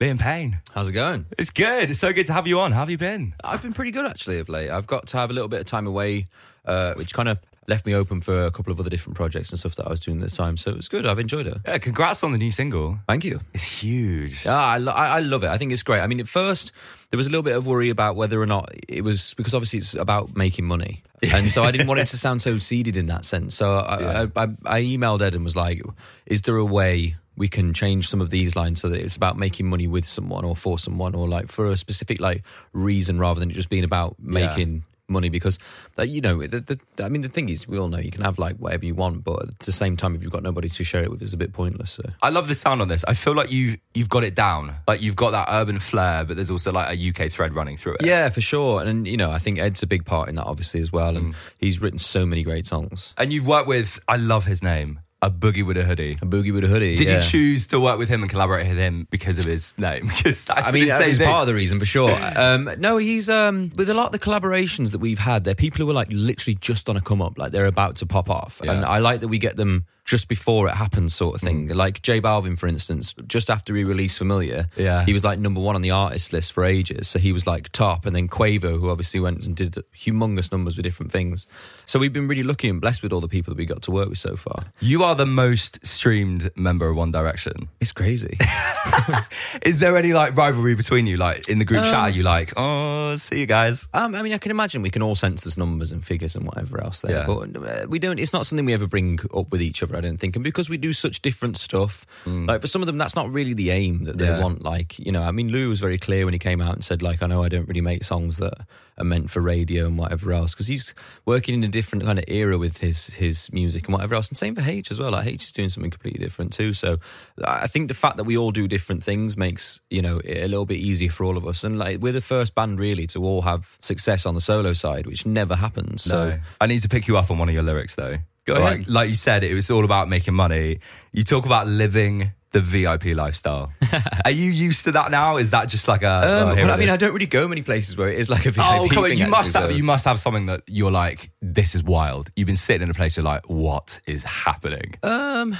Liam Payne. How's it going? It's good. It's so good to have you on. How have you been? I've been pretty good actually of late. I've got to have a little bit of time away, uh, which kind of left me open for a couple of other different projects and stuff that I was doing at the time. So it was good. I've enjoyed it. Yeah, congrats on the new single. Thank you. It's huge. Yeah, I, lo- I love it. I think it's great. I mean, at first there was a little bit of worry about whether or not it was because obviously it's about making money, and so I didn't want it to sound so seeded in that sense. So I, Yeah. I, I, I emailed Ed and was like, "Is there a way?" We can change some of these lines so that it's about making money with someone or for someone or like for a specific like reason rather than it just being about making money because uh, you know the, the, I mean the thing is we all know you can have like whatever you want but at the same time if you've got nobody to share it with it's a bit pointless so I love the sound on this. I feel like you've you've got it down. Like you've got that urban flair, but there's also like a UK thread running through it. Yeah, for sure. And, you know, I think Ed's a big part in that, obviously, as well. Mm. And he's written so many great songs. And you've worked with I love his name, A Boogie wit da Hoodie. A Boogie wit da Hoodie. Did yeah. you choose to work with him and collaborate with him because of his name? Because that's I mean, the that same was thing. part of the reason for sure. Um, no, he's um, with a lot of the collaborations that we've had. They're people who are like literally just on a come up, like they're about to pop off, and I like that we get them just before it happens, sort of thing. Like J Balvin, for instance, just after he released Familiar, Yeah. he was like number one on the artist list for ages, so he was like top. And then Quavo, who obviously went and did humongous numbers with different things. So we've been really lucky and blessed with all the people that we got to work with so far. You are the most streamed member of One Direction. It's crazy. Is there any like rivalry between you? Like in the group Um, chat, are you like, oh, see you guys? Um, I mean, I can imagine we can all sense there's numbers and figures and whatever else there, Yeah. but uh, we don't. It's not something we ever bring up with each other. I don't think, and because we do such different stuff, like for some of them, that's not really the aim that they Mm. Yeah. want. Like you know, I mean, Lou was very clear when he came out and said, like, I know I don't really make songs that are meant for radio and whatever else, because he's working in a different kind of era with his his music and whatever else. And same for H as well. Like H is doing something completely different too. So I think the fact that we all do different things makes you know it a little bit easier for all of us. And like we're the first band really to all have success on the solo side, which never happens. So I need to pick you up on one of your lyrics though. Go like, ahead. Like you said, it was all about making money. You talk about living the VIP lifestyle. Are you used to that now? Is that just like a? oh, Um, here well, I mean, is? I don't really go many places where it is like a VIP Oh, come on! You must actually, have. You must have something that you're like. This is wild. You've been sitting in a place. You're like, what is happening? Um,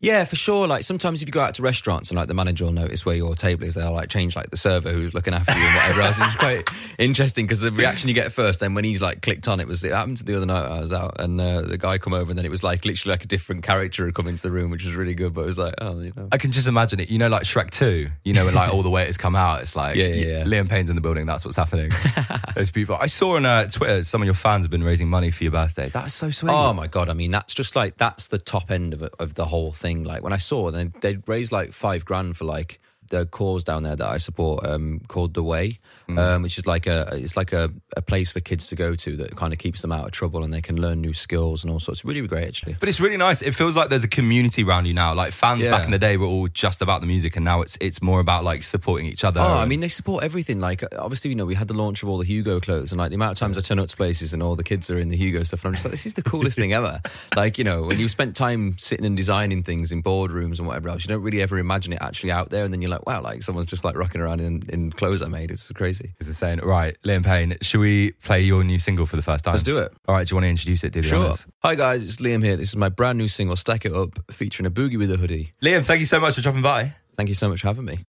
yeah, for sure. Like sometimes if you go out to restaurants and like the manager will notice where your table is, they'll like change like the server who's looking after you and whatever else. It's quite interesting because the reaction you get first, then when he's like clicked on, it was it happened to the other night I was out and uh, the guy come over and then it was like literally like a different character had come into the room, which was really good. But it was like, oh, you know. I can just imagine it. You know, like Shrek Two. You know, when like all the way it's come out, it's like Yeah, yeah, yeah. Liam Payne's in the building. That's what's happening. Those people. I saw on uh, Twitter some of your fans have been raising money for your birthday. That's so sweet. Oh my god! I mean, that's just like that's the top end of it, of the whole thing. Like when I saw, then they raised like five grand for like the cause down there that I support, um, called the Way, um, which is like a it's like a, a place for kids to go to that kind of keeps them out of trouble and they can learn new skills and all sorts. Really great, actually. But it's really nice. It feels like there's a community around you now. Like fans Yeah. back in the day were all just about the music, and now it's it's more about like supporting each other. Oh, I mean, they support everything. Like, obviously, you know, we had the launch of all the Hugo clothes, and like the amount of times I turn up to places and all the kids are in the Hugo stuff, and I'm just like, this is the coolest thing ever. Like, you know, when you spent time sitting and designing things in boardrooms and whatever else, you don't really ever imagine it actually out there, and then you're like, wow, like someone's just like rocking around in, in clothes I made. It's crazy. Is saying right, Liam Payne. Should we play your new single for the first time? Let's do it. All right. Do you want to introduce it? Do the Sure. Hi guys, it's Liam here. This is my brand new single, Stack It Up, featuring A Boogie wit da Hoodie. Liam, thank you so much for dropping by. Thank you so much for having me.